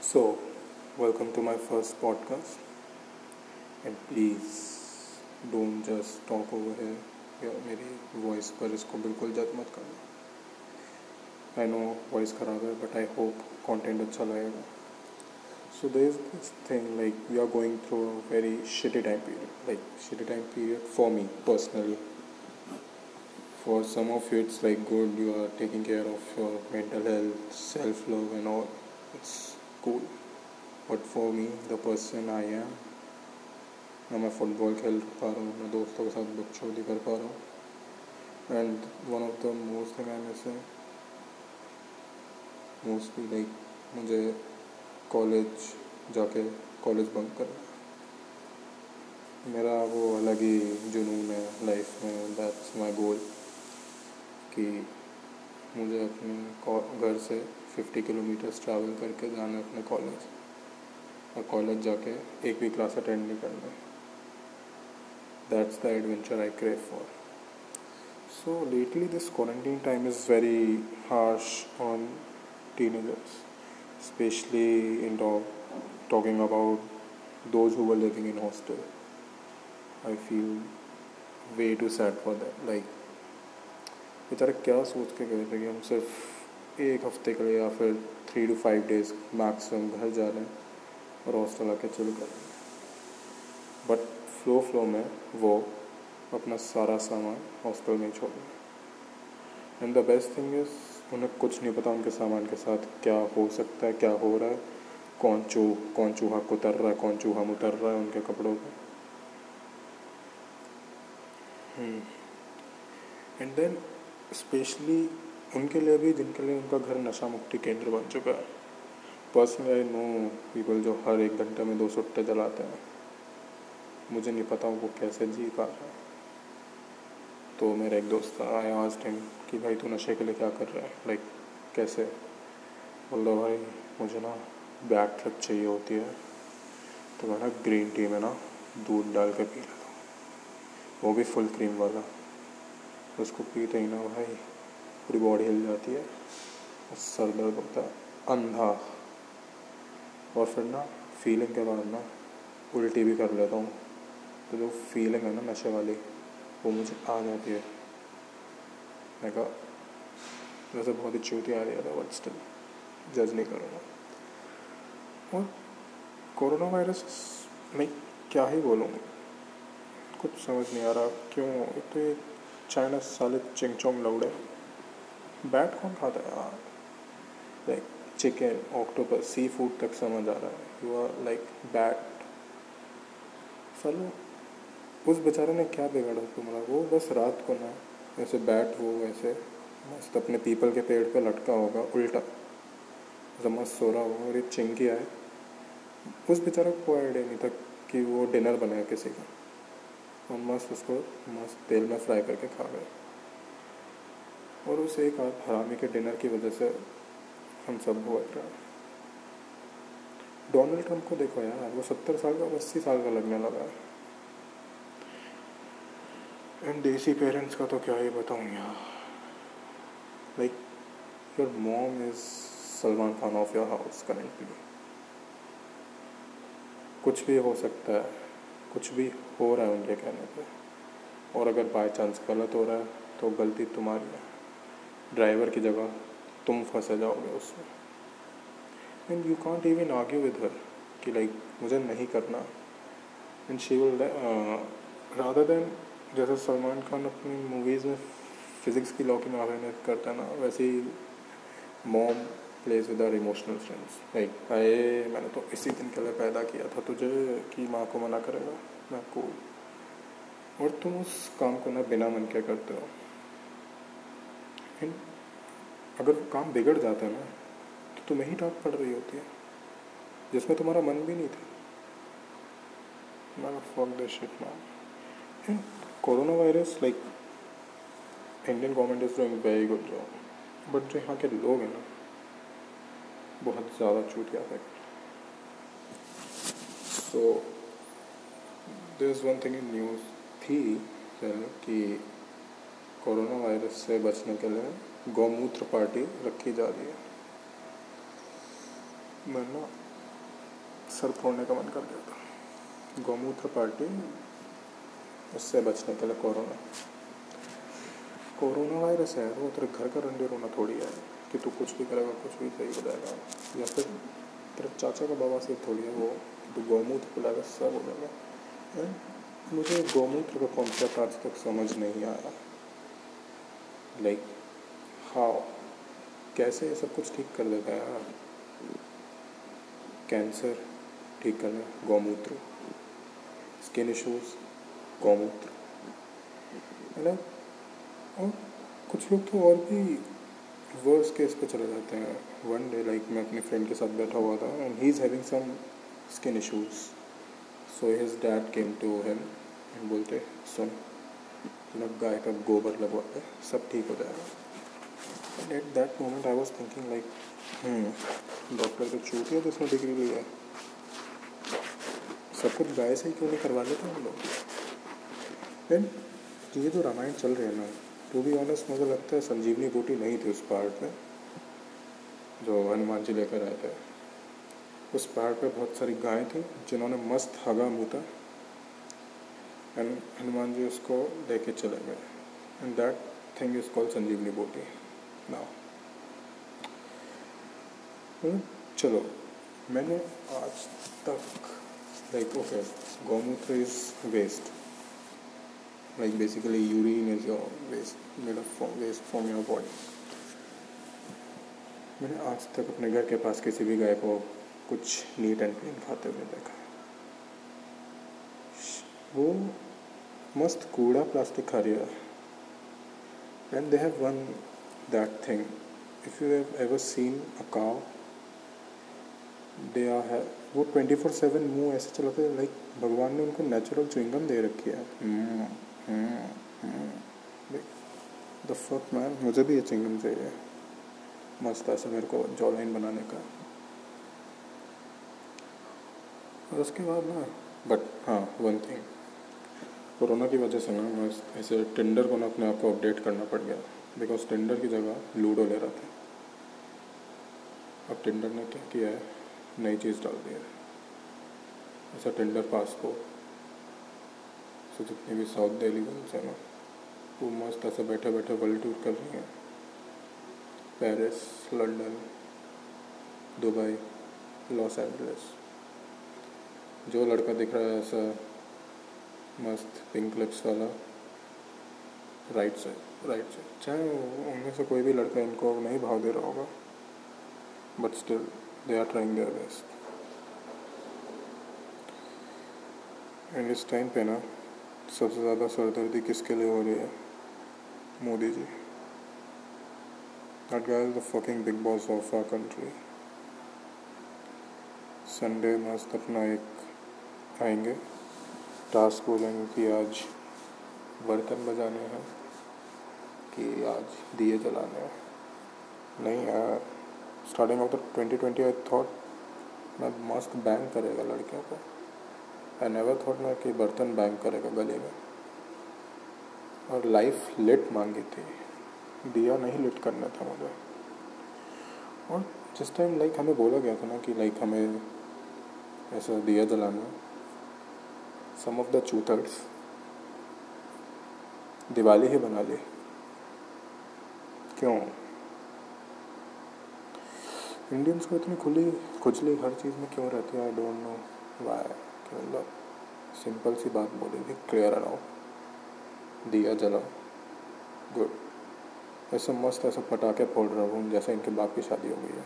So, welcome to my first podcast. And please don't just talk over here. या मेरी voice पर इसको बिल्कुल जज मत करना आई नो वॉइस ख़राब है बट आई होप कंटेंट अच्छा लगेगा so there is this thing like we are going through a very shitty time period like shitty time period for me personally for some of you it's like good you are taking care of your mental health self love and all it's cool. But for me, the person i am ना मैं football खेल पा रहा हूँ ना दोस्तों के साथ बच्चों कर पा रहा हूँ। And one of the most I miss mostly like मुझे कॉलेज जाके कॉलेज बंक करना मेरा वो अलग ही जुनून है लाइफ में दैट्स माय गोल कि मुझे अपने घर से फिफ्टी किलोमीटर्स ट्रैवल करके जाना अपने कॉलेज और कॉलेज जाके एक भी क्लास अटेंड नहीं करना that's the adventure I crave for so lately this quarantine time is very harsh on teenagers specially in talk talking about those who are living in hostel I feel way too sad for that like बेचारे क्या सोच के गए थे कि हम सिर्फ़ एक हफ़्ते के लिए या फिर three to five days maximum घर जा रहे हैं और हॉस्टल आके चिल कर रहे हैं। बट फ्लो फ्लो में वो अपना सारा सामान हॉस्टल में छोड़ and the best thing is उन्हें कुछ नहीं पता उनके सामान के साथ क्या हो सकता है, क्या हो रहा है, कौन चू, कौन चूहा को उतर रहा है, कौन चूहा उतर रहा है उनके कपड़ों पर एंड देन स्पेशली उनके लिए भी, जिनके लिए उनका घर नशा मुक्ति केंद्र बन चुका है। पर्सनली आई नो पीपल जो हर एक घंटे में दो सुट्टे जलाते हैं। मुझे नहीं पता वो कैसे जी पा रहा है। तो मेरा एक दोस्त आई आज टाइम कि भाई तू नशे के लिए क्या कर रहा है? लाइक कैसे? बोल दो भाई, मुझे ना बैक ट्रिप चाहिए होती है। तो मैं ना ग्रीन टी में ना दूध डाल के पी लेता हूँ। वो भी फुल क्रीम वाला। उसको पीते ही ना भाई। पूरी बॉडी हिल जाती है। सर दर्द होता है। अंधा। और फिर ना फीलिंग के बाद ना उल्टी भी कर लेता हूँ। तो जो फीलिंग है ना नशे वाली, वो मुझे आ जाती है। मैं कहा, वैसे बहुत ही चूती आ रही है बट स्टिल जज नहीं करूँगा। और कोरोना वायरस मैं क्या ही बोलूँ? कुछ समझ नहीं आ रहा क्यों? तो ये चाइना साले चिंग चोंग लौड़े। बैट कौन खाता है यार? Like chicken octopus seafood तक समझ आ रहा है। यू आर लाइक बैट चलो उस बेचारे ने क्या बिगाड़ा तुम्हारा? वो बस रात को ना, ऐसे बैट वो, ऐसे मस्त अपने पीपल के पेड़ पे लटका होगा, उल्टा। मस्त सो रहा होगा और एक चिंकी आए। उस बेचारा को आइडिया नहीं था कि वो डिनर बनाया किसी का। और मस्त उसको मस्त तेल में फ्राई करके खा गए। और उस एक हरामी के डिनर की वजह से हम सब भुगत रहे डोनाल्ड ट्रंप को देखो यार, वो सत्तर साल का, अस्सी साल का लगने लगा है। एंड देसी पेरेंट्स का तो क्या ही बताऊँ यार। Like your mom is Salman Khan of your house currently कुछ भी हो सकता है। कुछ भी हो रहा है उनके कहने पे। और अगर बाई चांस गलत हो रहा है तो गलती तुम्हारी है। ड्राइवर की जगह तुम फंसे जाओगे उसमें। And you can't even argue with her कि लाइक मुझे नहीं करना। And she will rather than जैसे सलमान खान अपनी मूवीज़ में फिज़िक्स की लॉ की महावनत करता ना, वैसे ही mom plays with our emotional friends like I मैंने तो इसी दिन के लिए पैदा किया था तुझे कि माँ को मना करेगा। मैं को और तुम उस काम को ना बिना मन के करते हो। अगर वो काम बिगड़ जाता है ना तो तुम्हें ही डांट पड़ रही होती है। जिसमें तुम्हारा मन भी नहीं था। Fuck shit man corona virus like Indian government is doing very good job but जो यहाँ के लोग हैं ना बहुत ज़्यादा चूतिया थे। So this one thing news थी कि कोरोना वायरस से बचने के लिए गौमूत्र पार्टी रखी जा रही है। मैं ना सर फोड़ने का मन कर गया था। गौमूत्र पार्टी उससे बचने के लिए कोरोना। कोरोना वायरस है, वो तेरे घर का रंडे रोना थोड़ी है। कि तू कुछ भी करेगा, कुछ भी सही हो जाएगा। या फिर तेरे चाचा का बाबा से थोड़ी है वो, तू गौमूत्र पिलाएगा, सब हो जाएगा। मुझे गौमूत्र का कॉन्सेप्ट आज तक समझ नहीं आया। लाइक हाउ कैसे ये सब कुछ ठीक कर देता है यार? कैंसर ठीक करना गौमूत्र। स्किन इशूज़ गौमूत्र। है ना और कुछ लोग तो और भी वर्स केस पे चले जाते हैं। वन डे लाइक मैं अपने फ्रेंड के साथ बैठा हुआ था and he is having some skin issues so his dad came to him and बोलते, सुन, लग गाय का गोबर लगवा के सब ठीक हो जाएगा. And at that moment I was thinking like doctor तो चूतिया तो उसने डिग्री है। सब कुछ गाय से ही क्यों नहीं करवा लेते हम लोग? देन ये जो रामायण चल रहे हैं ना टू बी ऑनेस्ट मुझे लगता है संजीवनी बूटी नहीं थी उस पहाड़ पे जो हनुमान जी लेकर आए थे। उस पहाड़ पे बहुत सारी गायें थी, जिन्होंने मस्त हगा मूता एंड हनुमान जी उसको लेके चले गए। And that thing is called संजीवनी बूटी नाउ चलो, मैंने आज तक, like, okay gomutra is waste. Like, basically, urine is your waste, made of from waste from your body. मैंने आज तक अपने घर के पास किसी भी गाय को कुछ नीट एंड क्लीन खाते हुए देखा वो मस्त कूड़ा प्लास्टिक खा रही है। And they have one that thing if you have ever seen a cow they are है वो ट्वेंटी फोर सेवन मुँह ऐसे चलाते लाइक भगवान ने उनको नेचुरल चुइंगम दे रखी है। द फक मैन मुझे भी ये चिंगम चाहिए। मस्त ऐसे मेरे को जॉ लाइन बनाने का। और उसके बाद ना बट हाँ वन थिंग कोरोना की वजह से ना, मैं ऐसे टेंडर को ना अपने आप को अपडेट करना पड़ गया। बिकॉज़ टेंडर की जगह लूडो ले रहा था। अब टेंडर ने क्या किया है? नई चीज़ डाल दी है। ऐसा टेंडर पासपोर्ट सो जितनी भी साउथ दिल्ली गर्ल्स हैं ना, वो मस्त ऐसे बैठे बैठे वर्ल्ड टूर कर रही हैं। Paris London Dubai Los Angeles जो लड़का दिख रहा है ऐसा मस्त पिंक लिप्स वाला राइट साइड राइट साइड चाहे उनमें से कोई भी लड़का इनको नहीं भाव दे रहा होगा but still they are trying their best and इस टाइम पे ना सबसे ज़्यादा सरदर्दी किसके लिए हो रही है? Modi ji. That is the fucking big boss of our country Sunday मस्त अपना एक आएँगे। टास्क बोलेंगे कि आज बर्तन बजाने हैं, कि आज दिए जलाने हैं। नहीं यार starting of the twenty twenty I thought मैं मस्त बैंग करेगा लड़कियों को। आई नेवर थॉट मैं कि बर्तन बैंग करेगा गले में और लाइफ लिट मांगी थी। दिया नहीं लिट करना था मुझे। और जिस टाइम लाइक हमें बोला गया था ना कि लाइक हमें ऐसा दिया जलाना। सम ऑफ़ द चूथर्स दिवाली ही बना ली। क्यों? इंडियंस को इतनी खुली, खुजली हर चीज़ में क्यों रहती है? आई डोंट नो वाई मतलब सिंपल सी बात बोली थी क्लियर रहो, दिया जलाओ गुड ऐसे मस्त ऐसे पटाखे फोड़ रहा हूँ जैसे इनके बाप की शादी हो गई है।